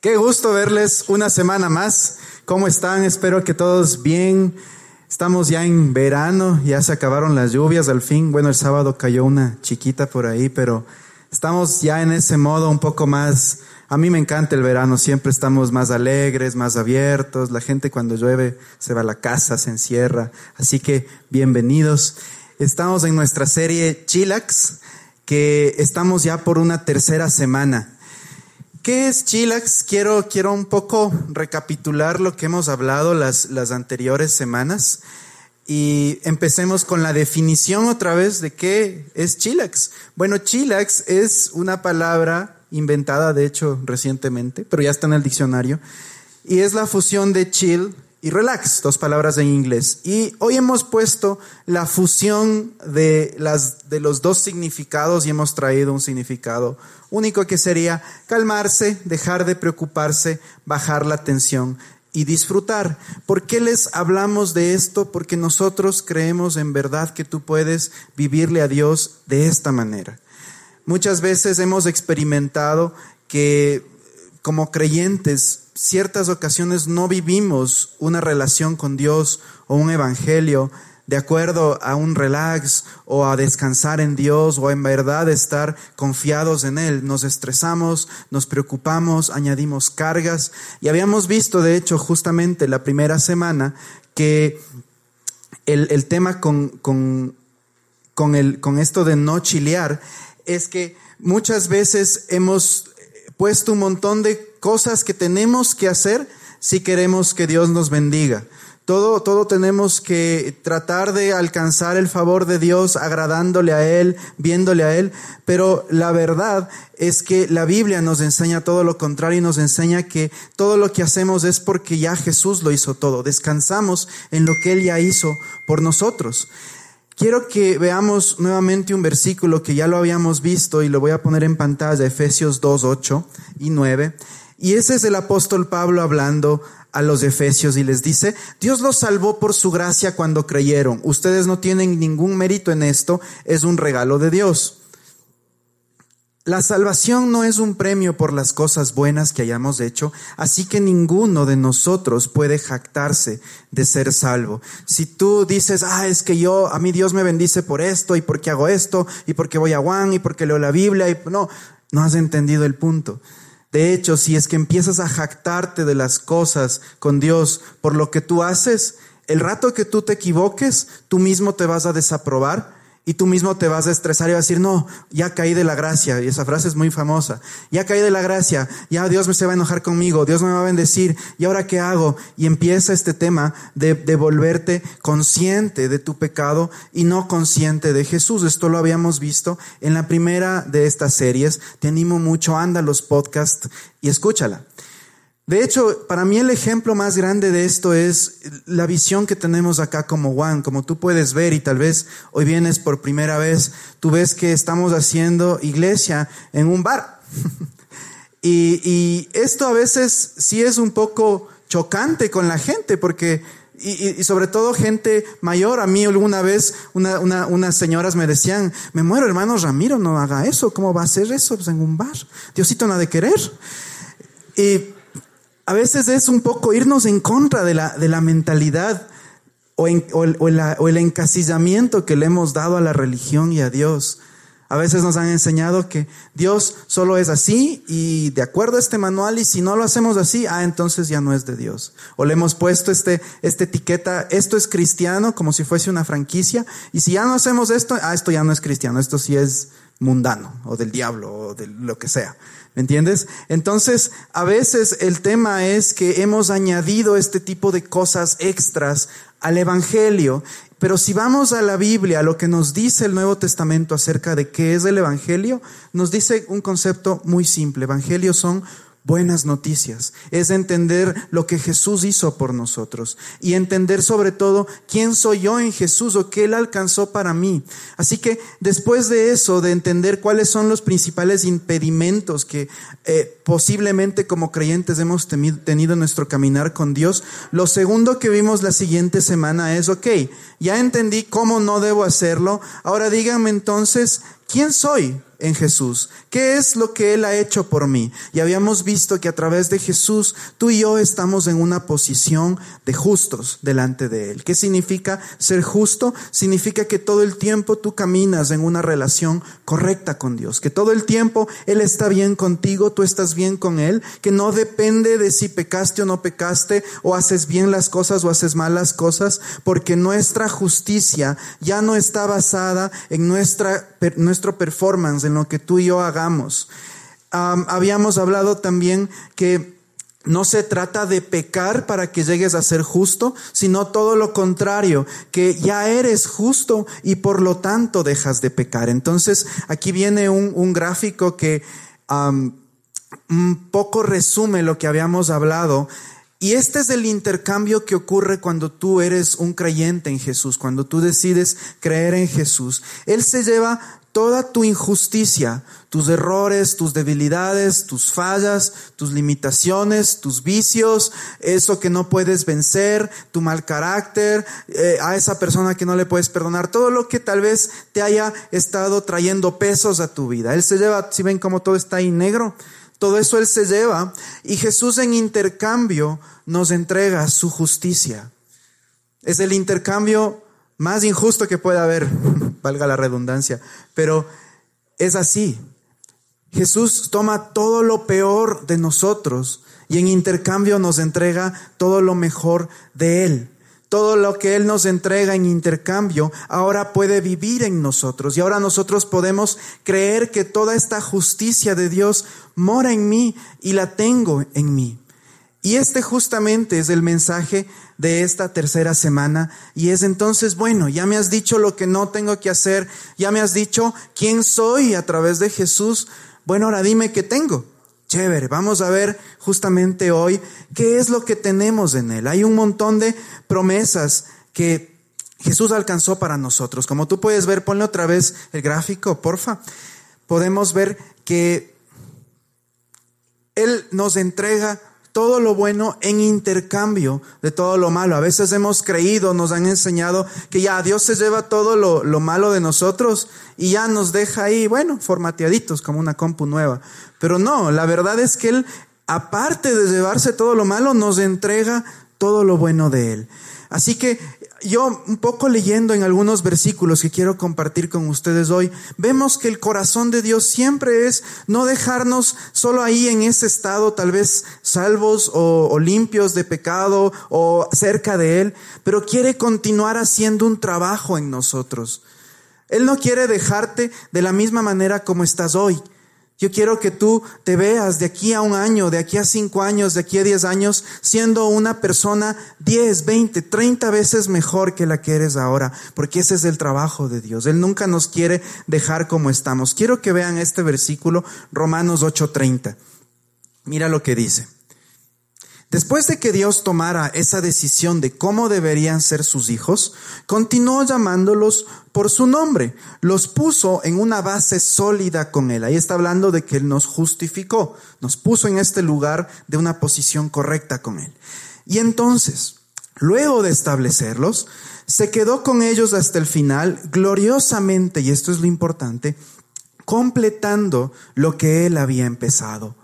Qué gusto verles una semana más. ¿Cómo están? Espero que todos bien. Estamos ya en verano, ya se acabaron las lluvias al fin. Bueno, el sábado cayó una chiquita por ahí, pero estamos ya en ese modo un poco más. A mí me encanta el verano, siempre estamos más alegres, más abiertos. La gente cuando llueve se va a la casa, se encierra. Así que bienvenidos. Estamos en nuestra serie Chilax, que estamos ya por una tercera semana. ¿Qué es Chilax? Quiero, quiero un poco recapitular lo que hemos hablado las, las anteriores semanas y empecemos con la definición otra vez de qué es Chilax. Bueno, Chilax es una palabra inventada, de hecho, recientemente, pero ya está en el diccionario, y es la fusión de chill y relax, dos palabras en inglés. Y hoy hemos puesto la fusión de, las, de los dos significados y hemos traído un significado único que sería calmarse, dejar de preocuparse, bajar la tensión y disfrutar. ¿Por qué les hablamos de esto? Porque nosotros creemos en verdad que tú puedes vivirle a Dios de esta manera. Muchas veces hemos experimentado que como creyentes ciertas ocasiones no vivimos una relación con Dios o un evangelio de acuerdo a un relax o a descansar en Dios o en verdad estar confiados en Él. Nos estresamos, nos preocupamos, añadimos cargas y habíamos visto, de hecho, justamente la primera semana que el, tema con, con, con, el, con esto de no chilear es que muchas veces hemos puesto un montón de cosas que tenemos que hacer si queremos que Dios nos bendiga. Todo, todo tenemos que tratar de alcanzar el favor de Dios agradándole a Él, viéndole a Él, pero la verdad es que la Biblia nos enseña todo lo contrario y nos enseña que todo lo que hacemos es porque ya Jesús lo hizo todo. Descansamos en lo que Él ya hizo por nosotros. Quiero que veamos nuevamente un versículo que ya lo habíamos visto y lo voy a poner en pantalla, Efesios 2, 8 y 9. Y ese es el apóstol Pablo hablando a los efesios y les dice, Dios los salvó por su gracia cuando creyeron. Ustedes no tienen ningún mérito en esto, es un regalo de Dios. La salvación no es un premio por las cosas buenas que hayamos hecho, así que ninguno de nosotros puede jactarse de ser salvo. Si tú dices, ah, es que yo, a mí Dios me bendice por esto y porque hago esto y porque voy a Juan y porque leo la Biblia y no, no has entendido el punto. De hecho, si es que empiezas a jactarte de las cosas con Dios por lo que tú haces, el rato que tú te equivoques, tú mismo te vas a desaprobar y tú mismo te vas a estresar y vas a decir, no, ya caí de la gracia. Y esa frase es muy famosa. Ya caí de la gracia. Ya Dios me se va a enojar conmigo. Dios me va a bendecir. ¿Y ahora qué hago? Y empieza este tema de, de volverte consciente de tu pecado y no consciente de Jesús. Esto lo habíamos visto en la primera de estas series. Te animo mucho. Anda los podcasts y escúchala. De hecho, para mí el ejemplo más grande de esto es la visión que tenemos acá como Juan, como tú puedes ver y tal vez hoy vienes por primera vez, tú ves que estamos haciendo iglesia en un bar. y, esto a veces sí es un poco chocante con la gente porque y, sobre todo gente mayor. A mí alguna vez una, unas señoras me decían, me muero hermano Ramiro, no haga eso, ¿cómo va a hacer eso pues en un bar? Diosito no ha de querer. Y a veces es un poco irnos en contra de la, de la mentalidad o, el, encasillamiento que le hemos dado a la religión y a Dios. A veces nos han enseñado que Dios solo es así y de acuerdo a este manual y si no lo hacemos así, ah, entonces ya no es de Dios. O le hemos puesto este, esta etiqueta, esto es cristiano como si fuese una franquicia y si ya no hacemos esto, ah, esto ya no es cristiano, esto sí es mundano o del diablo o de lo que sea. ¿Me entiendes? Entonces, a veces el tema es que hemos añadido este tipo de cosas extras al Evangelio, pero si vamos a la Biblia, a lo que nos dice el Nuevo Testamento acerca de qué es el Evangelio, nos dice un concepto muy simple. Evangelios son buenas noticias, es entender lo que Jesús hizo por nosotros y entender sobre todo quién soy yo en Jesús o qué Él alcanzó para mí. Así que después de eso, de entender cuáles son los principales impedimentos que eh, posiblemente como creyentes hemos tenido en nuestro caminar con Dios, lo segundo que vimos la siguiente semana es, ok, ya entendí cómo no debo hacerlo, ahora díganme entonces, ¿quién soy? en Jesús. ¿Qué es lo que Él ha hecho por mí? Y habíamos visto que a través de Jesús tú y yo estamos en una posición de justos delante de Él. ¿Qué significa ser justo? Significa que todo el tiempo tú caminas en una relación correcta con Dios, que todo el tiempo Él está bien contigo, tú estás bien con Él, que no depende de si pecaste o no pecaste, o haces bien las cosas o haces malas cosas, porque nuestra justicia ya no está basada en nuestra, nuestro performance, en lo que tú y yo hagamos. habíamos hablado también que no se trata de pecar para que llegues a ser justo, sino todo lo contrario, que ya eres justo y por lo tanto dejas de pecar. Entonces, aquí viene un, gráfico que un poco resume lo que habíamos hablado. Y este es el intercambio que ocurre cuando tú eres un creyente en Jesús, cuando tú decides creer en Jesús. Él se lleva toda tu injusticia, tus errores, tus debilidades, tus fallas, tus limitaciones, tus vicios, eso que no puedes vencer, tu mal carácter, eh, a esa persona que no le puedes perdonar, todo lo que tal vez te haya estado trayendo pesos a tu vida. Él se lleva, si ven cómo todo está ahí negro, todo eso Él se lleva y Jesús en intercambio nos entrega su justicia. Es el intercambio más injusto que pueda haber, valga la redundancia, pero es así. Jesús toma todo lo peor de nosotros y en intercambio nos entrega todo lo mejor de Él. Todo lo que Él nos entrega en intercambio ahora puede vivir en nosotros y ahora nosotros podemos creer que toda esta justicia de Dios mora en mí y la tengo en mí. Y este justamente es el mensaje de esta tercera semana y es entonces, bueno, ya me has dicho lo que no tengo que hacer, ya me has dicho quién soy a través de Jesús, bueno, ahora dime qué tengo. Chévere, vamos a ver justamente hoy qué es lo que tenemos en Él. Hay un montón de promesas que Jesús alcanzó para nosotros. Como tú puedes ver, ponle otra vez el gráfico, porfa. Podemos ver que Él nos entrega todo lo bueno en intercambio de todo lo malo. A veces hemos creído, nos han enseñado que ya Dios se lleva todo lo, lo, malo de nosotros y ya nos deja ahí, bueno, formateaditos como una compu nueva. Pero no, la verdad es que Él, aparte de llevarse todo lo malo, nos entrega todo lo bueno de Él. Así que yo un poco leyendo en algunos versículos que quiero compartir con ustedes hoy, vemos que el corazón de Dios siempre es no dejarnos solo ahí en ese estado, tal vez salvos o, limpios de pecado o cerca de Él, pero quiere continuar haciendo un trabajo en nosotros. Él no quiere dejarte de la misma manera como estás hoy. Yo quiero que tú te veas de aquí a un año, de aquí a cinco años, de aquí a diez años, siendo una persona diez, veinte, treinta veces mejor que la que eres ahora, porque ese es el trabajo de Dios. Él nunca nos quiere dejar como estamos. Quiero que vean este versículo, Romanos 8:30. Mira lo que dice. Después de que Dios tomara esa decisión de cómo deberían ser sus hijos, continuó llamándolos por su nombre. Los puso en una base sólida con Él. Ahí está hablando de que Él nos justificó, nos puso en este lugar de una posición correcta con Él. Y entonces, luego de establecerlos, se quedó con ellos hasta el final, gloriosamente, y esto es lo importante, completando lo que Él había empezado.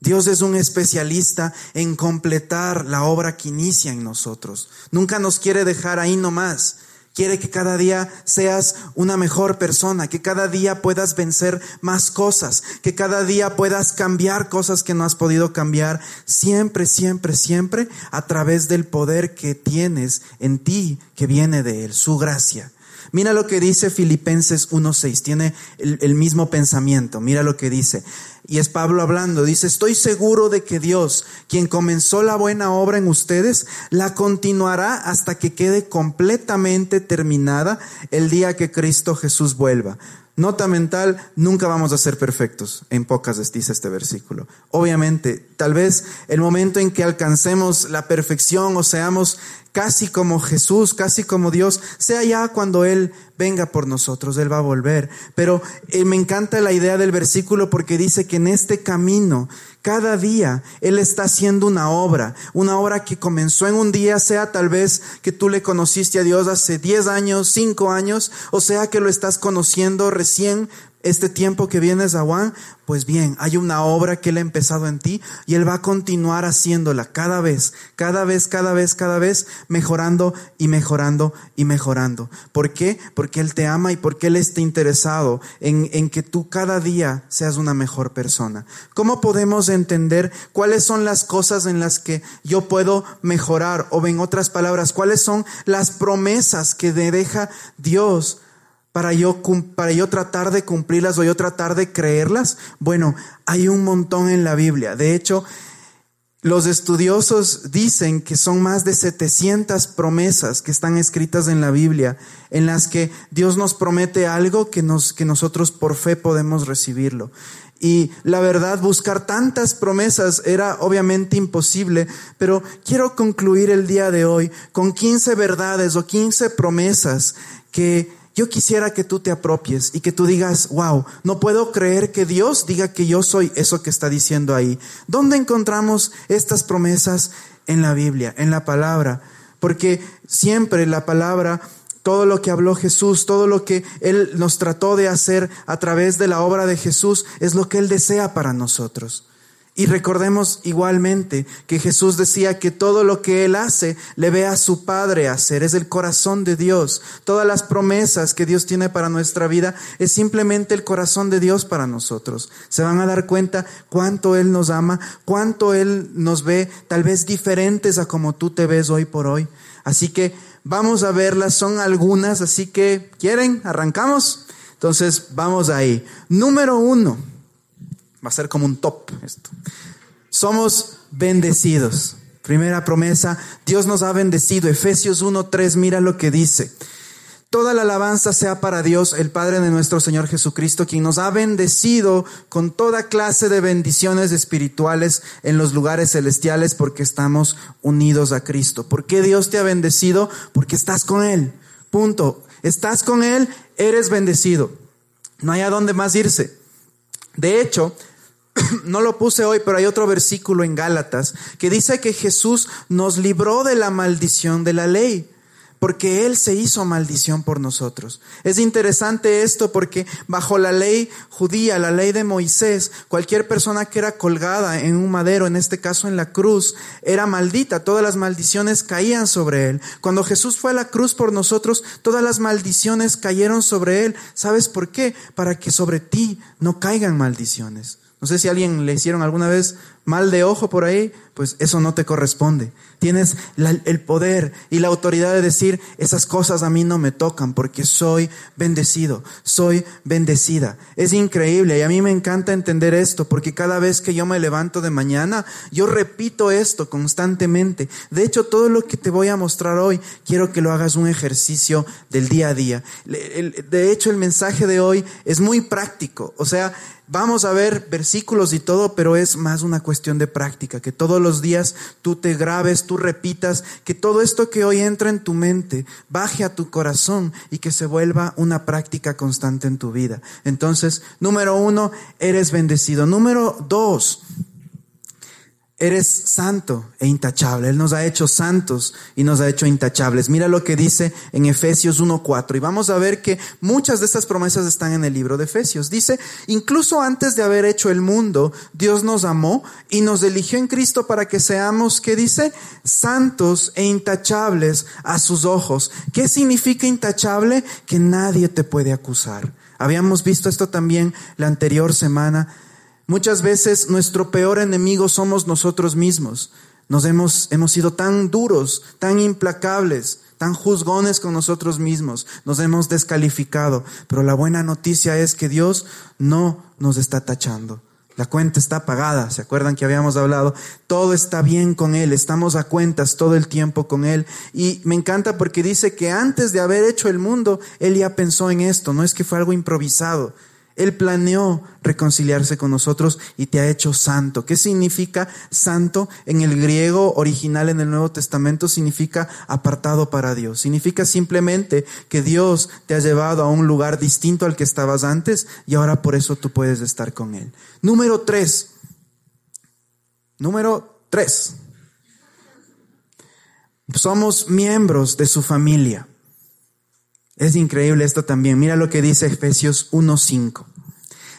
Dios es un especialista en completar la obra que inicia en nosotros. Nunca nos quiere dejar ahí nomás. Quiere que cada día seas una mejor persona, que cada día puedas vencer más cosas, que cada día puedas cambiar cosas que no has podido cambiar, siempre, siempre, siempre a través del poder que tienes en ti, que viene de Él, su gracia. Mira lo que dice Filipenses 1.6, tiene el, mismo pensamiento, mira lo que dice. Y es Pablo hablando, dice, estoy seguro de que Dios, quien comenzó la buena obra en ustedes, la continuará hasta que quede completamente terminada el día que Cristo Jesús vuelva. Nota mental, nunca vamos a ser perfectos, en pocas dice este versículo. Obviamente, tal vez el momento en que alcancemos la perfección o seamos casi como Jesús, casi como Dios, sea ya cuando Él venga por nosotros, Él va a volver. Pero eh, me encanta la idea del versículo porque dice que en este camino, cada día, Él está haciendo una obra, una obra que comenzó en un día, sea tal vez que tú le conociste a Dios hace 10 años, 5 años, o sea que lo estás conociendo recién este tiempo que vienes a Juan, pues bien, hay una obra que Él ha empezado en ti y Él va a continuar haciéndola cada vez, cada vez, cada vez, cada vez, mejorando y mejorando y mejorando. ¿Por qué? Porque Él te ama y porque Él está interesado en, en que tú cada día seas una mejor persona. ¿Cómo podemos entender cuáles son las cosas en las que yo puedo mejorar? O en otras palabras, cuáles son las promesas que me deja Dios para yo, para yo tratar de cumplirlas o yo tratar de creerlas? Bueno, hay un montón en la Biblia. De hecho, los estudiosos dicen que son más de 700 promesas que están escritas en la Biblia, en las que Dios nos promete algo que, nos, que nosotros por fe podemos recibirlo. Y la verdad, buscar tantas promesas era obviamente imposible, pero quiero concluir el día de hoy con 15 verdades o 15 promesas que yo quisiera que tú te apropies y que tú digas, wow, no puedo creer que Dios diga que yo soy eso que está diciendo ahí. ¿Dónde encontramos estas promesas? En la Biblia, en la palabra. Porque siempre la palabra todo lo que habló Jesús, todo lo que Él nos trató de hacer a través de la obra de Jesús, es lo que Él desea para nosotros. Y recordemos igualmente que Jesús decía que todo lo que Él hace le ve a su Padre hacer, es el corazón de Dios. Todas las promesas que Dios tiene para nuestra vida es simplemente el corazón de Dios para nosotros. Se van a dar cuenta cuánto Él nos ama, cuánto Él nos ve tal vez diferentes a como tú te ves hoy por hoy. Así que vamos a verlas, son algunas, así que ¿quieren? ¿Arrancamos? Entonces vamos ahí. Número uno. Va a ser como un top esto. Somos bendecidos. Primera promesa, Dios nos ha bendecido. Efesios 1.3, mira lo que dice. Toda la alabanza sea para Dios, el Padre de nuestro Señor Jesucristo, quien nos ha bendecido con toda clase de bendiciones espirituales en los lugares celestiales porque estamos unidos a Cristo. ¿Por qué Dios te ha bendecido? Porque estás con Él. Punto. Estás con Él, eres bendecido. No hay a dónde más irse. De hecho, no lo puse hoy, pero hay otro versículo en Gálatas que dice que Jesús nos libró de la maldición de la ley porque Él se hizo maldición por nosotros. Es interesante esto porque bajo la ley judía, la ley de Moisés, cualquier persona que era colgada en un madero, en este caso en la cruz, era maldita. Todas las maldiciones caían sobre Él. Cuando Jesús fue a la cruz por nosotros, todas las maldiciones cayeron sobre Él. ¿Sabes por qué? Para que sobre ti no caigan maldiciones. No sé si alguien le hicieron alguna vez mal de ojo por ahí, pues eso no te corresponde. Tienes el poder y la autoridad de decir, esas cosas a mí no me tocan porque soy bendecido, soy bendecida. Es increíble y a mí me encanta entender esto porque cada vez que yo me levanto de mañana, yo repito esto constantemente. De hecho, todo lo que te voy a mostrar hoy, quiero que lo hagas un ejercicio del día a día. De hecho, el mensaje de hoy es muy práctico. O sea, vamos a ver versículos y todo, pero es más una cuestión de práctica, que todos los días tú te grabes, tú repitas, que todo esto que hoy entra en tu mente baje a tu corazón y que se vuelva una práctica constante en tu vida. Entonces, número uno, eres bendecido. Número dos, Eres santo e intachable. Él nos ha hecho santos y nos ha hecho intachables. Mira lo que dice en Efesios 1.4. Y vamos a ver que muchas de estas promesas están en el libro de Efesios. Dice, incluso antes de haber hecho el mundo, Dios nos amó y nos eligió en Cristo para que seamos, ¿qué dice? Santos e intachables a sus ojos. ¿Qué significa intachable? Que nadie te puede acusar. Habíamos visto esto también la anterior semana Muchas veces nuestro peor enemigo somos nosotros mismos. Nos hemos, hemos sido tan duros, tan implacables, tan juzgones con nosotros mismos. Nos hemos descalificado. Pero la buena noticia es que Dios no nos está tachando. La cuenta está pagada. ¿Se acuerdan que habíamos hablado? Todo está bien con Él. Estamos a cuentas todo el tiempo con Él. Y me encanta porque dice que antes de haber hecho el mundo, Él ya pensó en esto. No es que fue algo improvisado. Él planeó reconciliarse con nosotros y te ha hecho santo. ¿Qué significa santo? En el griego original en el Nuevo Testamento significa apartado para Dios. Significa simplemente que Dios te ha llevado a un lugar distinto al que estabas antes y ahora por eso tú puedes estar con Él. Número tres. Número tres. Somos miembros de su familia. Es increíble esto también. Mira lo que dice Efesios 1.5.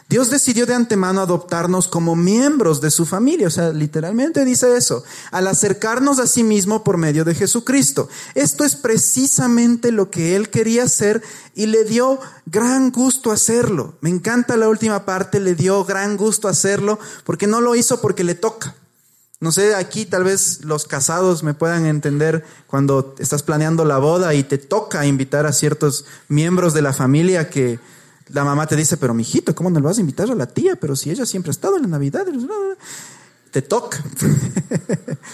Dios decidió de antemano adoptarnos como miembros de su familia, o sea, literalmente dice eso, al acercarnos a sí mismo por medio de Jesucristo. Esto es precisamente lo que Él quería hacer y le dio gran gusto hacerlo. Me encanta la última parte, le dio gran gusto hacerlo porque no lo hizo porque le toca. No sé, aquí tal vez los casados me puedan entender cuando estás planeando la boda y te toca invitar a ciertos miembros de la familia que la mamá te dice, pero mijito, ¿cómo no le vas a invitar a la tía? Pero si ella siempre ha estado en la Navidad, te toca.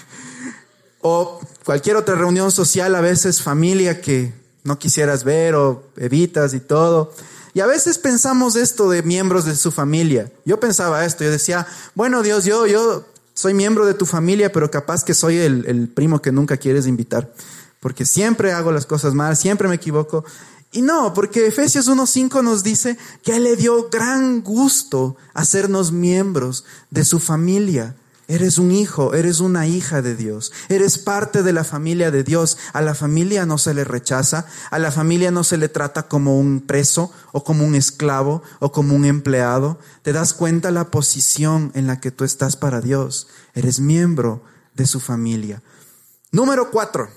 o cualquier otra reunión social, a veces familia que no quisieras ver o evitas y todo. Y a veces pensamos esto de miembros de su familia. Yo pensaba esto, yo decía, bueno Dios, yo, yo soy miembro de tu familia, pero capaz que soy el, el primo que nunca quieres invitar, porque siempre hago las cosas mal, siempre me equivoco. Y no, porque Efesios 1.5 nos dice que Él le dio gran gusto hacernos miembros de su familia. Eres un hijo, eres una hija de Dios, eres parte de la familia de Dios. A la familia no se le rechaza, a la familia no se le trata como un preso o como un esclavo o como un empleado. Te das cuenta la posición en la que tú estás para Dios. Eres miembro de su familia. Número cuatro.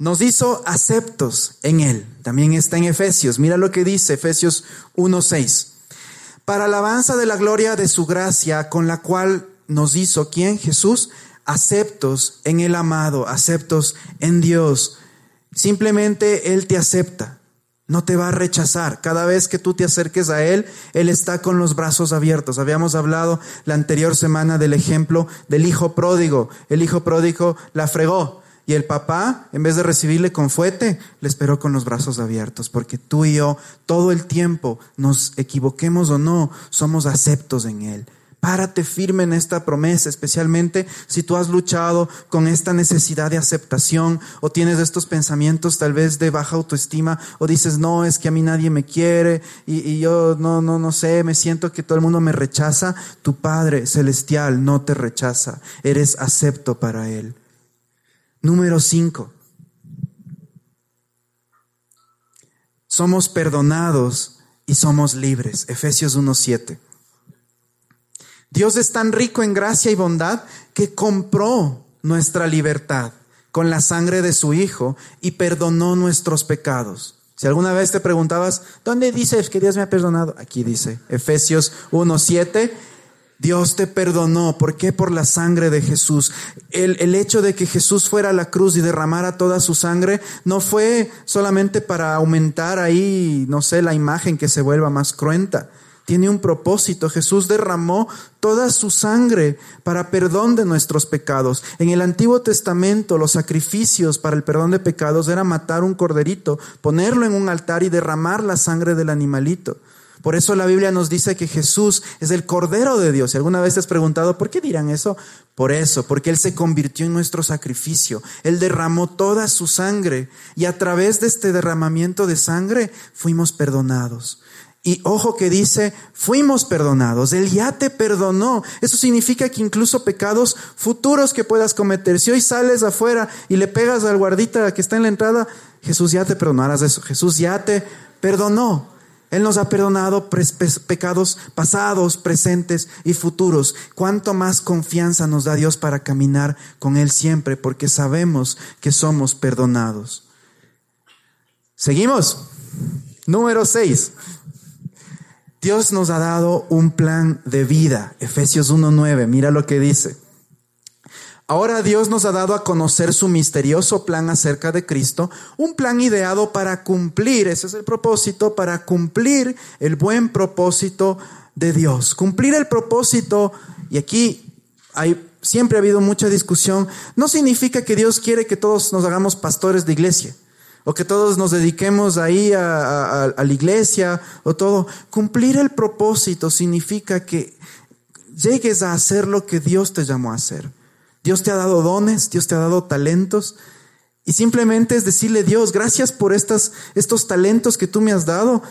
Nos hizo aceptos en Él. También está en Efesios. Mira lo que dice Efesios 1.6 para alabanza de la gloria de su gracia, con la cual nos hizo, ¿quién? Jesús, aceptos en el amado, aceptos en Dios. Simplemente Él te acepta, no te va a rechazar. Cada vez que tú te acerques a Él, Él está con los brazos abiertos. Habíamos hablado la anterior semana del ejemplo del hijo pródigo. El hijo pródigo la fregó, y el papá, en vez de recibirle con fuete, le esperó con los brazos abiertos, porque tú y yo, todo el tiempo, nos equivoquemos o no, somos aceptos en Él. Párate firme en esta promesa, especialmente si tú has luchado con esta necesidad de aceptación o tienes estos pensamientos tal vez de baja autoestima o dices, no, es que a mí nadie me quiere y, y, yo no, no, no sé, me siento que todo el mundo me rechaza. Tu Padre Celestial no te rechaza, eres acepto para Él. Número 5. Somos perdonados y somos libres. Efesios 1.7. Dios es tan rico en gracia y bondad que compró nuestra libertad con la sangre de su Hijo y perdonó nuestros pecados. Si alguna vez te preguntabas, ¿dónde dice que Dios me ha perdonado? Aquí dice, Efesios 1.7, Dios te perdonó. ¿Por qué? Por la sangre de Jesús. El, el, hecho de que Jesús fuera a la cruz y derramara toda su sangre no fue solamente para aumentar ahí, no sé, la imagen que se vuelva más cruenta. Tiene un propósito. Jesús derramó toda su sangre para perdón de nuestros pecados. En el Antiguo Testamento los sacrificios para el perdón de pecados era matar un corderito, ponerlo en un altar y derramar la sangre del animalito. Por eso la Biblia nos dice que Jesús es el Cordero de Dios. Si alguna vez te has preguntado, ¿por qué dirán eso? Por eso, porque Él se convirtió en nuestro sacrificio. Él derramó toda su sangre y a través de este derramamiento de sangre fuimos perdonados. Y ojo que dice, fuimos perdonados, Él ya te perdonó. Eso significa que incluso pecados futuros que puedas cometer, si hoy sales afuera y le pegas al guardita que está en la entrada, Jesús ya te perdonarás eso, Jesús ya te perdonó. Él nos ha perdonado pecados pasados, presentes y futuros. ¿Cuánto más confianza nos da Dios para caminar con Él siempre? Porque sabemos que somos perdonados. Seguimos. Número 6. Dios nos ha dado un plan de vida. Efesios 1.9. Mira lo que dice. Ahora Dios nos ha dado a conocer su misterioso plan acerca de Cristo, un plan ideado para cumplir, ese es el propósito, para cumplir el buen propósito de Dios. Cumplir el propósito, y aquí hay, siempre ha habido mucha discusión, no significa que Dios quiere que todos nos hagamos pastores de iglesia o que todos nos dediquemos ahí a, a, la iglesia o todo. Cumplir el propósito significa que llegues a hacer lo que Dios te llamó a hacer. Dios te ha dado dones, Dios te ha dado talentos. Y simplemente es decirle, Dios, gracias por estas, estos talentos que tú me has dado.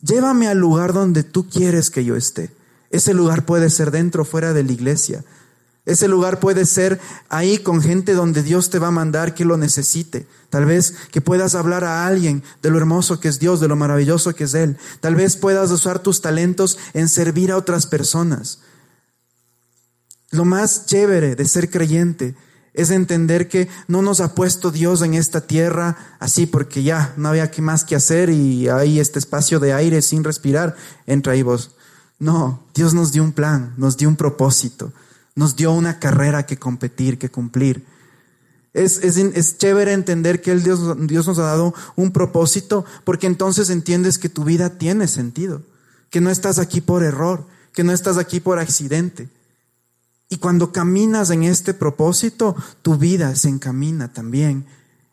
Llévame al lugar donde tú quieres que yo esté. Ese lugar puede ser dentro o fuera de la iglesia. Ese lugar puede ser ahí con gente donde Dios te va a mandar que lo necesite. Tal vez que puedas hablar a alguien de lo hermoso que es Dios, de lo maravilloso que es Él. Tal vez puedas usar tus talentos en servir a otras personas. Lo más chévere de ser creyente es entender que no nos ha puesto Dios en esta tierra así porque ya no había más que hacer y hay este espacio de aire sin respirar. Entra ahí vos. No, Dios nos dio un plan, nos dio un propósito nos dio una carrera que competir, que cumplir. Es, es, chévere entender que el Dios, Dios nos ha dado un propósito porque entonces entiendes que tu vida tiene sentido, que no estás aquí por error, que no estás aquí por accidente. Y cuando caminas en este propósito, tu vida se encamina también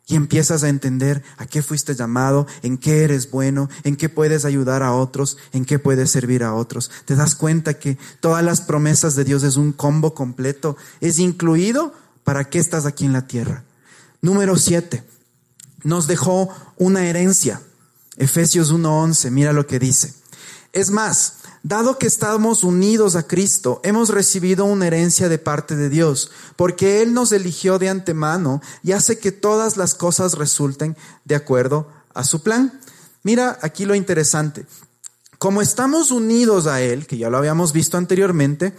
y empiezas a entender a qué fuiste llamado, en qué eres bueno, en qué puedes ayudar a otros, en qué puedes servir a otros. Te das cuenta que todas las promesas de Dios es un combo completo, es incluido para qué estás aquí en la tierra. Número siete, nos dejó una herencia. Efesios 1.11, mira lo que dice. Es más, Dado que estamos unidos a Cristo, hemos recibido una herencia de parte de Dios, porque Él nos eligió de antemano y hace que todas las cosas resulten de acuerdo a su plan. Mira aquí lo interesante. Como estamos unidos a Él, que ya lo habíamos visto anteriormente,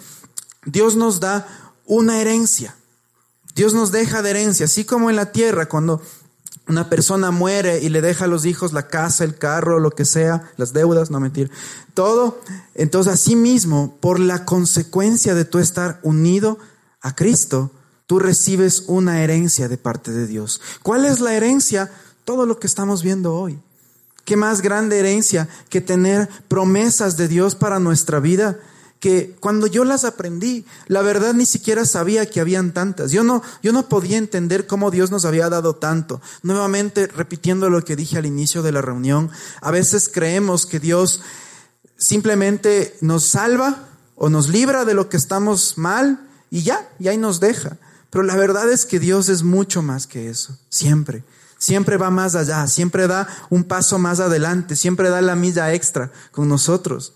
Dios nos da una herencia. Dios nos deja de herencia, así como en la tierra, cuando una persona muere y le deja a los hijos la casa, el carro, lo que sea, las deudas, no mentir, todo. Entonces, así mismo, por la consecuencia de tú estar unido a Cristo, tú recibes una herencia de parte de Dios. ¿Cuál es la herencia? Todo lo que estamos viendo hoy. ¿Qué más grande herencia que tener promesas de Dios para nuestra vida? Que cuando yo las aprendí, la verdad ni siquiera sabía que habían tantas. Yo no, yo no podía entender cómo Dios nos había dado tanto. Nuevamente, repitiendo lo que dije al inicio de la reunión, a veces creemos que Dios simplemente nos salva o nos libra de lo que estamos mal y ya, y ahí nos deja. Pero la verdad es que Dios es mucho más que eso, siempre. Siempre va más allá, siempre da un paso más adelante, siempre da la milla extra con nosotros.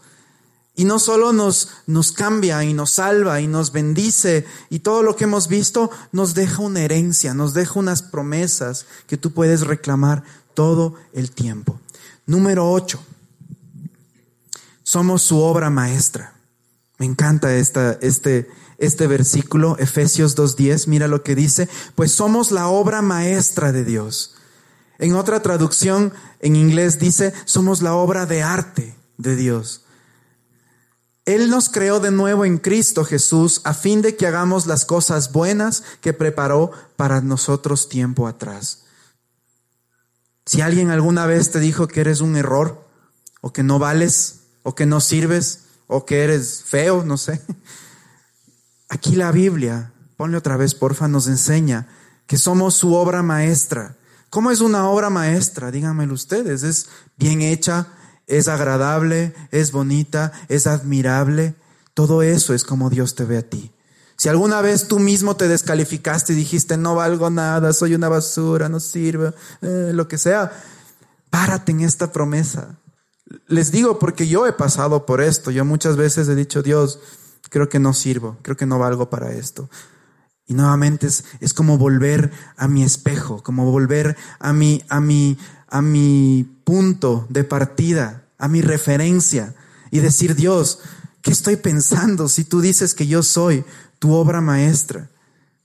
Y no solo nos, nos cambia y nos salva y nos bendice y todo lo que hemos visto nos deja una herencia, nos deja unas promesas que tú puedes reclamar todo el tiempo. Número ocho. Somos su obra maestra. Me encanta esta, este, este versículo, Efesios 2.10, mira lo que dice, pues somos la obra maestra de Dios. En otra traducción en inglés dice, somos la obra de arte de Dios. Él nos creó de nuevo en Cristo Jesús a fin de que hagamos las cosas buenas que preparó para nosotros tiempo atrás. Si alguien alguna vez te dijo que eres un error, o que no vales, o que no sirves, o que eres feo, no sé. Aquí la Biblia, ponle otra vez, porfa, nos enseña que somos su obra maestra. ¿Cómo es una obra maestra? Díganmelo ustedes. Es bien hecha, es agradable, es bonita, es admirable. Todo eso es como Dios te ve a ti. Si alguna vez tú mismo te descalificaste y dijiste, no valgo nada, soy una basura, no sirve, eh, lo que sea, párate en esta promesa. Les digo porque yo he pasado por esto. Yo muchas veces he dicho, Dios, creo que no sirvo, creo que no valgo para esto. Y nuevamente es, es como volver a mi espejo, como volver a mi, a mi, a mi punto de partida, a mi referencia y decir, Dios, ¿qué estoy pensando si tú dices que yo soy tu obra maestra,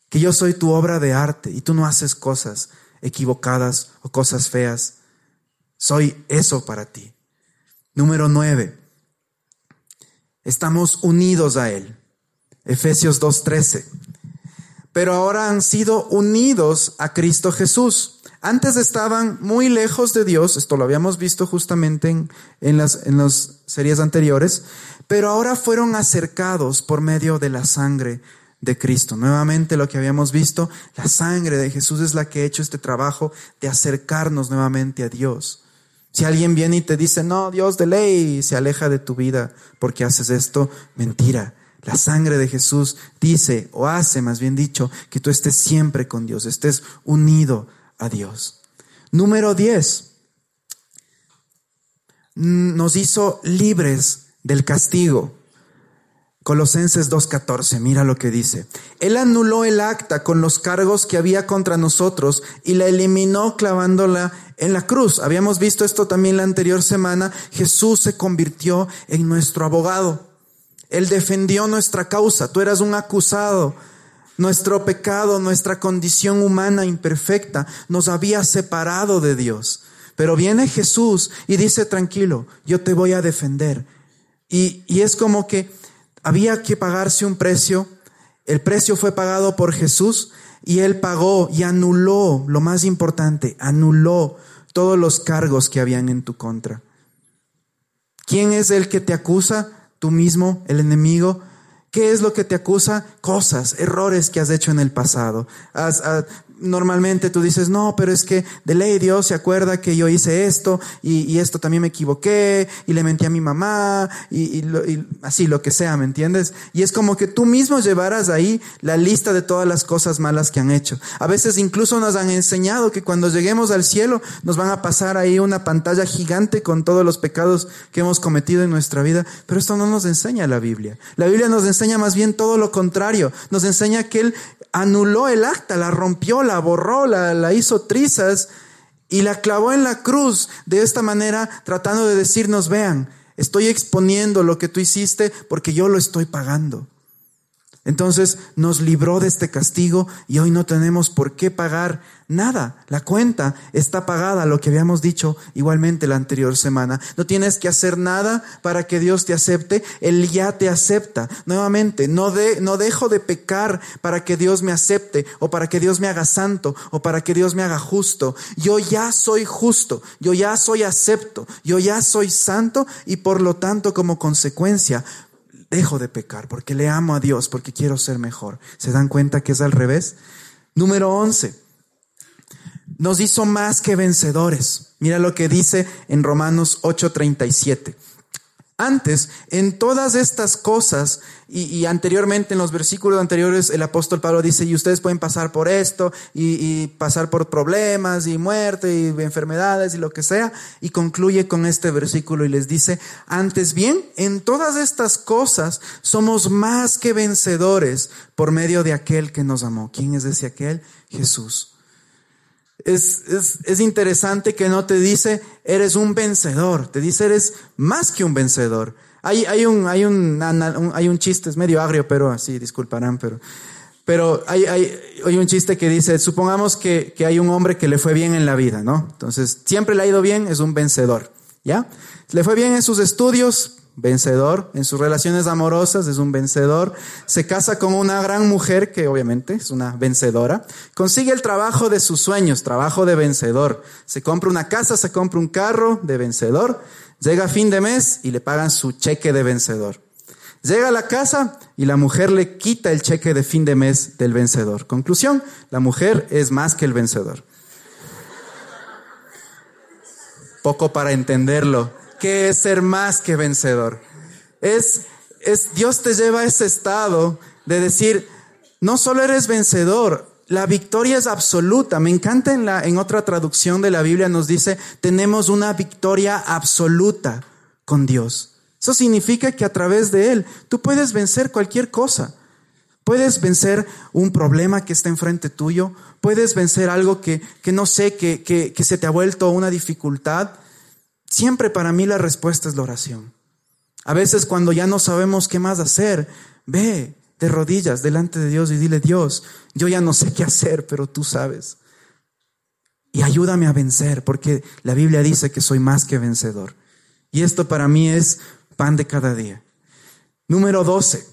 que yo soy tu obra de arte y tú no haces cosas equivocadas o cosas feas? Soy eso para ti. Número nueve, estamos unidos a Él. Efesios 2.13. Pero ahora han sido unidos a Cristo Jesús antes estaban muy lejos de Dios, esto lo habíamos visto justamente en, las, en las series anteriores, pero ahora fueron acercados por medio de la sangre de Cristo. Nuevamente lo que habíamos visto, la sangre de Jesús es la que ha hecho este trabajo de acercarnos nuevamente a Dios. Si alguien viene y te dice, no, Dios de ley, se aleja de tu vida porque haces esto, mentira. La sangre de Jesús dice o hace, más bien dicho, que tú estés siempre con Dios, estés unido a Dios. Número 10. Nos hizo libres del castigo. Colosenses 2.14, mira lo que dice. Él anuló el acta con los cargos que había contra nosotros y la eliminó clavándola en la cruz. Habíamos visto esto también la anterior semana. Jesús se convirtió en nuestro abogado. Él defendió nuestra causa. Tú eras un acusado. Nuestro pecado, nuestra condición humana imperfecta nos había separado de Dios. Pero viene Jesús y dice, tranquilo, yo te voy a defender. Y, y es como que había que pagarse un precio. El precio fue pagado por Jesús y Él pagó y anuló, lo más importante, anuló todos los cargos que habían en tu contra. ¿Quién es el que te acusa? Tú mismo, el enemigo. ¿Qué es lo que te acusa? Cosas, errores que has hecho en el pasado. Has, normalmente tú dices, no, pero es que de ley Dios se acuerda que yo hice esto y, esto también me equivoqué y le mentí a mi mamá y, así lo que sea, ¿me entiendes? Y es como que tú mismo llevaras ahí la lista de todas las cosas malas que han hecho. A veces incluso nos han enseñado que cuando lleguemos al cielo nos van a pasar ahí una pantalla gigante con todos los pecados que hemos cometido en nuestra vida, pero esto no nos enseña la Biblia. La Biblia nos enseña más bien todo lo contrario. Nos enseña que Él anuló el acta, la rompió, borró, la, la hizo trizas y la clavó en la cruz de esta manera, tratando de decirnos, vean, estoy exponiendo lo que tú hiciste porque yo lo estoy pagando. Entonces nos libró de este castigo y hoy no tenemos por qué pagar nada. La cuenta está pagada, lo que habíamos dicho igualmente la anterior semana. No tienes que hacer nada para que Dios te acepte, Él ya te acepta. Nuevamente, no, de, no dejo de pecar para que Dios me acepte o para que Dios me haga santo o para que Dios me haga justo. Yo ya soy justo, yo ya soy acepto, yo ya soy santo y por lo tanto como consecuencia dejo de pecar porque le amo a Dios, porque quiero ser mejor. ¿Se dan cuenta que es al revés? Número 11. Nos hizo más que vencedores. Mira lo que dice en Romanos 8:37. Antes, en todas estas cosas, y, anteriormente en los versículos anteriores, el apóstol Pablo dice, y ustedes pueden pasar por esto, y, pasar por problemas, y muerte, y enfermedades, y lo que sea, y concluye con este versículo y les dice, antes bien, en todas estas cosas somos más que vencedores por medio de aquel que nos amó. ¿Quién es ese aquel? Jesús. Es, es, es, interesante que no te dice eres un vencedor, te dice eres más que un vencedor. Hay, hay, un, hay, un, hay un chiste, es medio agrio, pero así, disculparán, pero, pero hay, hay, hay un chiste que dice, supongamos que, que hay un hombre que le fue bien en la vida, ¿no? Entonces, siempre le ha ido bien, es un vencedor, ¿ya? Le fue bien en sus estudios, vencedor, en sus relaciones amorosas es un vencedor, se casa con una gran mujer que obviamente es una vencedora, consigue el trabajo de sus sueños, trabajo de vencedor, se compra una casa, se compra un carro de vencedor, llega a fin de mes y le pagan su cheque de vencedor. Llega a la casa y la mujer le quita el cheque de fin de mes del vencedor. Conclusión, la mujer es más que el vencedor. Poco para entenderlo que es ser más que vencedor. Es, es, Dios te lleva a ese estado de decir, no solo eres vencedor, la victoria es absoluta. Me encanta en, la, en otra traducción de la Biblia nos dice, tenemos una victoria absoluta con Dios. Eso significa que a través de Él tú puedes vencer cualquier cosa. Puedes vencer un problema que está enfrente tuyo. Puedes vencer algo que, que no sé, que, que, que se te ha vuelto una dificultad. Siempre para mí la respuesta es la oración. A veces cuando ya no sabemos qué más hacer, ve de rodillas delante de Dios y dile, Dios, yo ya no sé qué hacer, pero tú sabes. Y ayúdame a vencer, porque la Biblia dice que soy más que vencedor. Y esto para mí es pan de cada día. Número 12.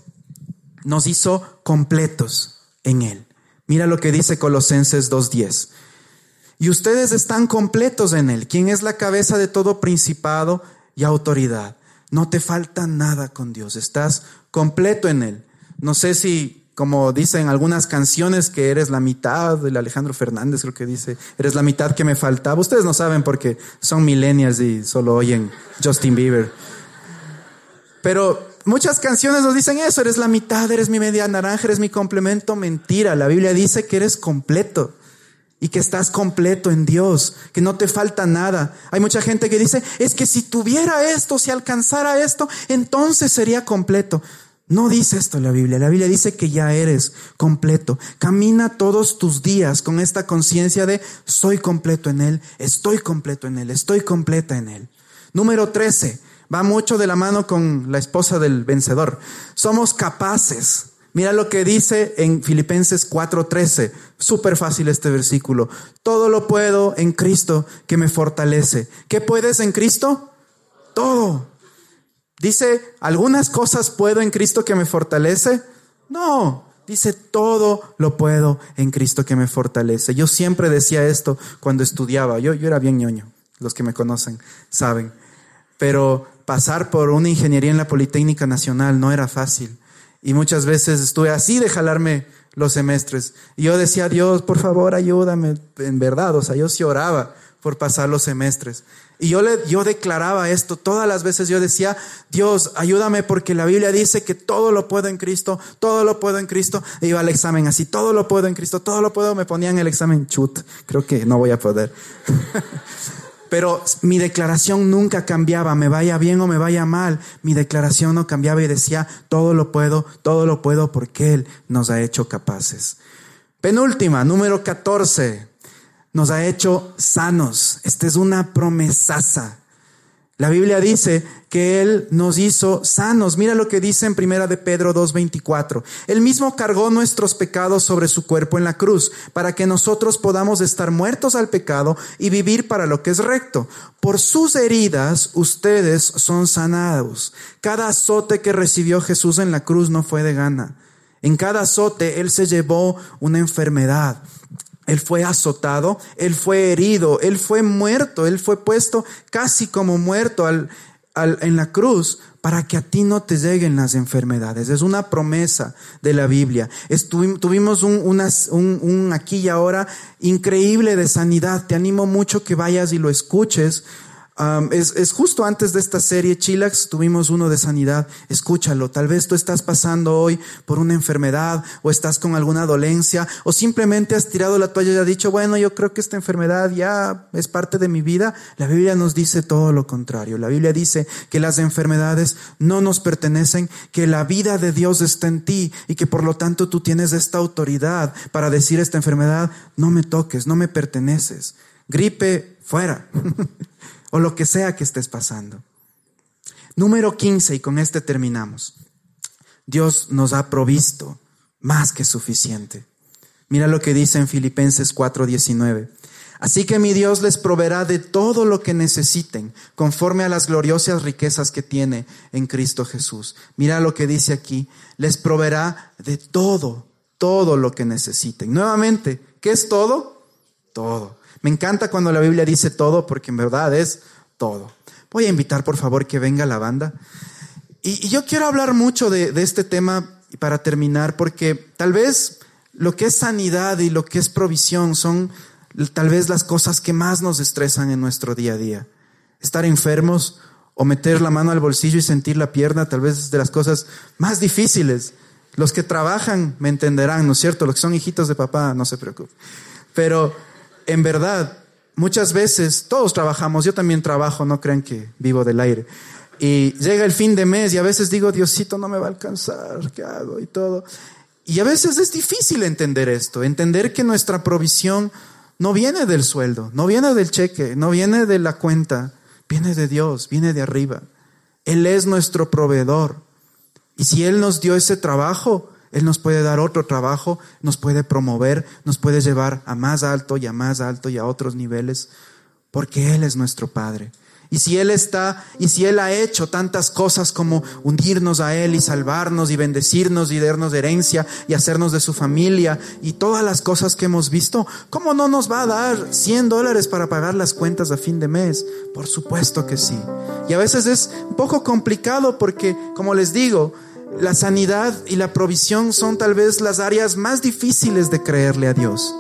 Nos hizo completos en Él. Mira lo que dice Colosenses 2.10. Y ustedes están completos en Él, quien es la cabeza de todo principado y autoridad. No te falta nada con Dios, estás completo en Él. No sé si, como dicen algunas canciones, que eres la mitad, del Alejandro Fernández creo que dice, eres la mitad que me faltaba. Ustedes no saben porque son millennials y solo oyen Justin Bieber. Pero muchas canciones nos dicen eso, eres la mitad, eres mi media naranja, eres mi complemento. Mentira, la Biblia dice que eres completo y que estás completo en Dios, que no te falta nada. Hay mucha gente que dice, es que si tuviera esto, si alcanzara esto, entonces sería completo. No dice esto la Biblia. La Biblia dice que ya eres completo. Camina todos tus días con esta conciencia de soy completo en Él, estoy completo en Él, estoy completa en Él. Número 13. Va mucho de la mano con la esposa del vencedor. Somos capaces. Mira lo que dice en Filipenses 4:13. Súper fácil este versículo. Todo lo puedo en Cristo que me fortalece. ¿Qué puedes en Cristo? Todo. Dice, ¿algunas cosas puedo en Cristo que me fortalece? No, dice, todo lo puedo en Cristo que me fortalece. Yo siempre decía esto cuando estudiaba, yo, yo era bien ñoño, los que me conocen saben, pero pasar por una ingeniería en la Politécnica Nacional no era fácil. Y muchas veces estuve así de jalarme los semestres. Y yo decía, Dios, por favor, ayúdame, en verdad, o sea, yo sí oraba por pasar los semestres. Y yo, le, yo declaraba esto todas las veces. Yo decía, Dios, ayúdame porque la Biblia dice que todo lo puedo en Cristo, todo lo puedo en Cristo. E iba al examen así, todo lo puedo en Cristo, todo lo puedo. Me ponían el examen chut. Creo que no voy a poder. Pero mi declaración nunca cambiaba, me vaya bien o me vaya mal. Mi declaración no cambiaba y decía, todo lo puedo, todo lo puedo porque Él nos ha hecho capaces. Penúltima, número 14 nos ha hecho sanos. Esta es una promesaza. La Biblia dice que Él nos hizo sanos. Mira lo que dice en primera de Pedro 2.24. Él mismo cargó nuestros pecados sobre su cuerpo en la cruz, para que nosotros podamos estar muertos al pecado y vivir para lo que es recto. Por sus heridas ustedes son sanados. Cada azote que recibió Jesús en la cruz no fue de gana. En cada azote Él se llevó una enfermedad. Él fue azotado, Él fue herido, Él fue muerto, Él fue puesto casi como muerto al, en la cruz para que a ti no te lleguen las enfermedades. Es una promesa de la Biblia. tuvimos un, un, un aquí y ahora increíble de sanidad. Te animo mucho que vayas y lo escuches es, justo antes de esta serie, Chilax, tuvimos uno de sanidad. Escúchalo. Tal vez tú estás pasando hoy por una enfermedad o estás con alguna dolencia o simplemente has tirado la toalla y has dicho, bueno, yo creo que esta enfermedad ya es parte de mi vida. La Biblia nos dice todo lo contrario. La Biblia dice que las enfermedades no nos pertenecen, que la vida de Dios está en ti y que por lo tanto tú tienes esta autoridad para decir esta enfermedad, no me toques, no me perteneces. Gripe, fuera. o lo que sea que estés pasando. Número 15, y con este terminamos. Dios nos ha provisto más que suficiente. Mira lo que dice en Filipenses 4:19. Así que mi Dios les proveerá de todo lo que necesiten, conforme a las gloriosas riquezas que tiene en Cristo Jesús. Mira lo que dice aquí, les proveerá de todo, todo lo que necesiten. Nuevamente, ¿qué es todo? Todo. Me encanta cuando la Biblia dice todo porque en verdad es todo. Voy a invitar por favor que venga la banda. Y, yo quiero hablar mucho de, de este tema para terminar porque tal vez lo que es sanidad y lo que es provisión son tal vez las cosas que más nos estresan en nuestro día a día. Estar enfermos o meter la mano al bolsillo y sentir la pierna tal vez es de las cosas más difíciles. Los que trabajan me entenderán, ¿no es cierto? Los que son hijitos de papá, no se preocupen. Pero en verdad, muchas veces todos trabajamos, yo también trabajo, no crean que vivo del aire. Y llega el fin de mes y a veces digo, Diosito no me va a alcanzar, ¿qué hago? Y todo. Y a veces es difícil entender esto, entender que nuestra provisión no viene del sueldo, no viene del cheque, no viene de la cuenta, viene de Dios, viene de arriba. Él es nuestro proveedor. Y si Él nos dio ese trabajo, él nos puede dar otro trabajo, nos puede promover, nos puede llevar a más alto y a más alto y a otros niveles, porque Él es nuestro Padre. Y si Él está, y si Él ha hecho tantas cosas como unirnos a Él y salvarnos y bendecirnos y darnos herencia y hacernos de su familia y todas las cosas que hemos visto, ¿cómo no nos va a dar 100 dólares para pagar las cuentas a fin de mes? Por supuesto que sí. Y a veces es un poco complicado porque, como les digo, la sanidad y la provisión son tal vez las áreas más difíciles de creerle a Dios.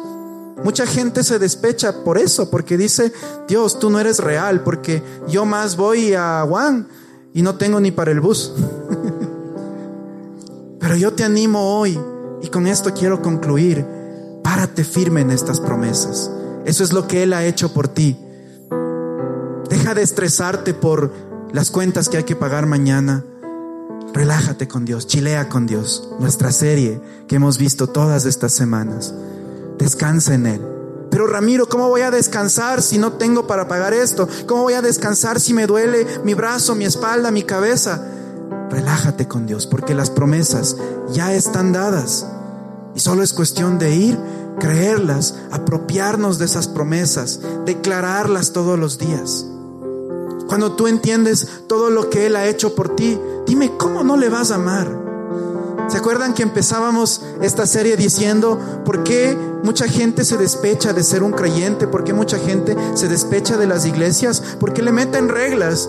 Mucha gente se despecha por eso, porque dice, Dios, tú no eres real, porque yo más voy a Juan y no tengo ni para el bus. Pero yo te animo hoy, y con esto quiero concluir, párate firme en estas promesas. Eso es lo que Él ha hecho por ti. Deja de estresarte por las cuentas que hay que pagar mañana. Relájate con Dios, chilea con Dios. Nuestra serie que hemos visto todas estas semanas. Descansa en Él. Pero Ramiro, ¿cómo voy a descansar si no tengo para pagar esto? ¿Cómo voy a descansar si me duele mi brazo, mi espalda, mi cabeza? Relájate con Dios, porque las promesas ya están dadas. Y solo es cuestión de ir, creerlas, apropiarnos de esas promesas, declararlas todos los días. Cuando tú entiendes todo lo que Él ha hecho por ti, dime, ¿cómo no le vas a amar? ¿Se acuerdan que empezábamos esta serie diciendo por qué mucha gente se despecha de ser un creyente? ¿Por qué mucha gente se despecha de las iglesias? Porque le meten reglas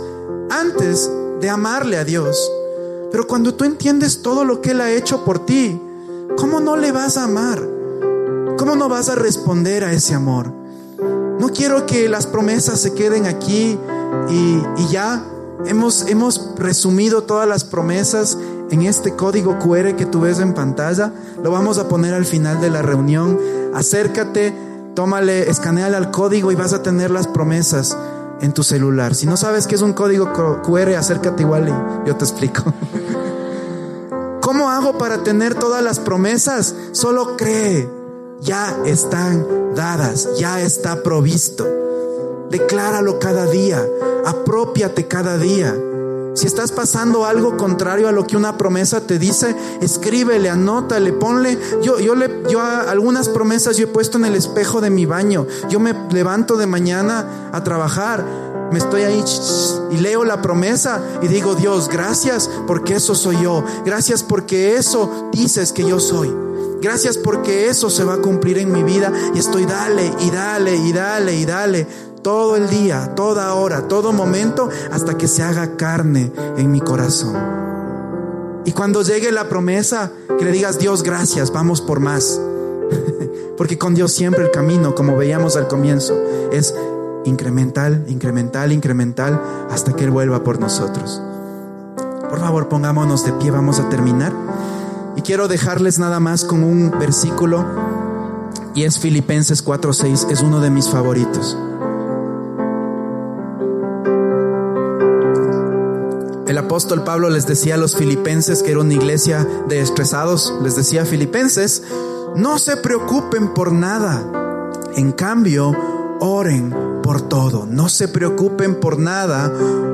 antes de amarle a Dios. Pero cuando tú entiendes todo lo que Él ha hecho por ti, ¿cómo no le vas a amar? ¿Cómo no vas a responder a ese amor? No quiero que las promesas se queden aquí y, y ya hemos, hemos resumido todas las promesas en este código QR que tú ves en pantalla. Lo vamos a poner al final de la reunión. Acércate, tómale, escaneale al código y vas a tener las promesas en tu celular. Si no sabes qué es un código QR, acércate igual y yo te explico. ¿Cómo hago para tener todas las promesas? Solo cree. Ya están dadas, ya está provisto. Decláralo cada día, apropiate cada día. Si estás pasando algo contrario a lo que una promesa te dice, escríbele, anótale, ponle. Yo, yo, le, yo algunas promesas yo he puesto en el espejo de mi baño. Yo me levanto de mañana a trabajar, me estoy ahí y leo la promesa y digo, Dios, gracias porque eso soy yo. Gracias porque eso dices que yo soy. Gracias porque eso se va a cumplir en mi vida y estoy dale y dale y dale y dale todo el día, toda hora, todo momento, hasta que se haga carne en mi corazón. Y cuando llegue la promesa, que le digas, Dios, gracias, vamos por más. Porque con Dios siempre el camino, como veíamos al comienzo, es incremental, incremental, incremental, hasta que Él vuelva por nosotros. Por favor, pongámonos de pie, vamos a terminar. Y quiero dejarles nada más con un versículo, y es Filipenses 4:6, es uno de mis favoritos. Apóstol Pablo les decía a los filipenses que era una iglesia de estresados, les decía filipenses, no se preocupen por nada, en cambio, oren por todo, no se preocupen por nada,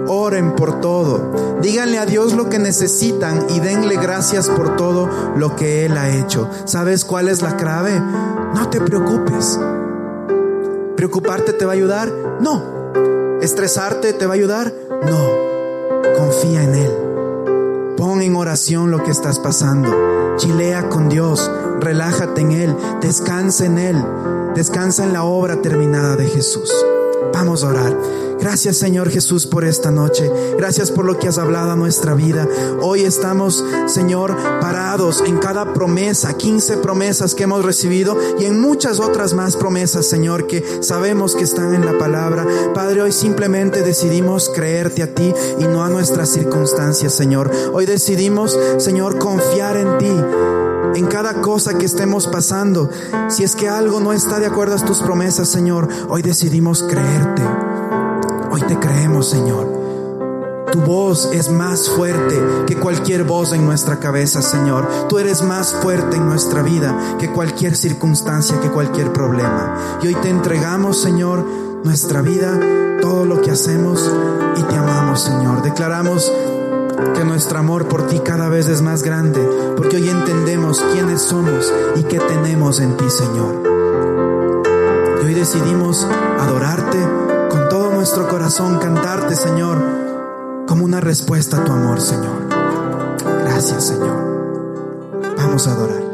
oren por todo. Díganle a Dios lo que necesitan y denle gracias por todo lo que Él ha hecho. ¿Sabes cuál es la clave? No te preocupes. ¿Preocuparte te va a ayudar? No. ¿Estresarte te va a ayudar? No confía en Él. Pon en oración lo que estás pasando. Chilea con Dios. Relájate en Él. Descansa en Él. Descansa en la obra terminada de Jesús. Vamos a orar. Gracias Señor Jesús por esta noche. Gracias por lo que has hablado a nuestra vida. Hoy estamos, Señor, parados en cada promesa, 15 promesas que hemos recibido y en muchas otras más promesas, Señor, que sabemos que están en la palabra. Padre, hoy simplemente decidimos creerte a ti y no a nuestras circunstancias, Señor. Hoy decidimos, Señor, confiar en ti en cada cosa que estemos pasando. Si es que algo no está de acuerdo a tus promesas, Señor, hoy decidimos creerte. Hoy te creemos, Señor. Tu voz es más fuerte que cualquier voz en nuestra cabeza, Señor. Tú eres más fuerte en nuestra vida que cualquier circunstancia, que cualquier problema. Y hoy te entregamos, Señor, nuestra vida, todo lo que hacemos y te amamos, Señor. Declaramos que nuestro amor por ti cada vez es más grande, porque hoy entendemos quiénes somos y qué tenemos en ti, Señor. Y hoy decidimos adorarte nuestro corazón cantarte, Señor, como una respuesta a tu amor, Señor. Gracias, Señor. Vamos a adorar.